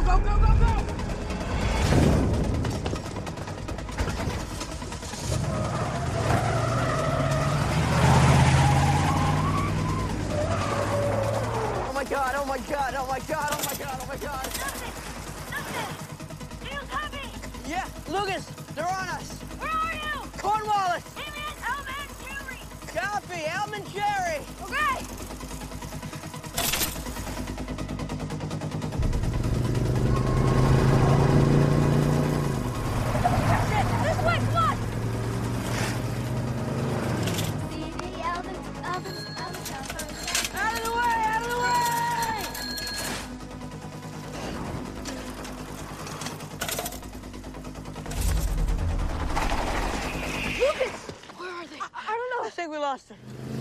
go, go, go, go! Oh my god, oh my god, oh my god, oh my god, oh my god! Nothing! Nothing! Feels heavy! Yeah, Lucas, they're on us! Where are you? Cornwallis! Hey man, Elm and Kerley! Copy, Elm and Kerley! Okay! Lucas!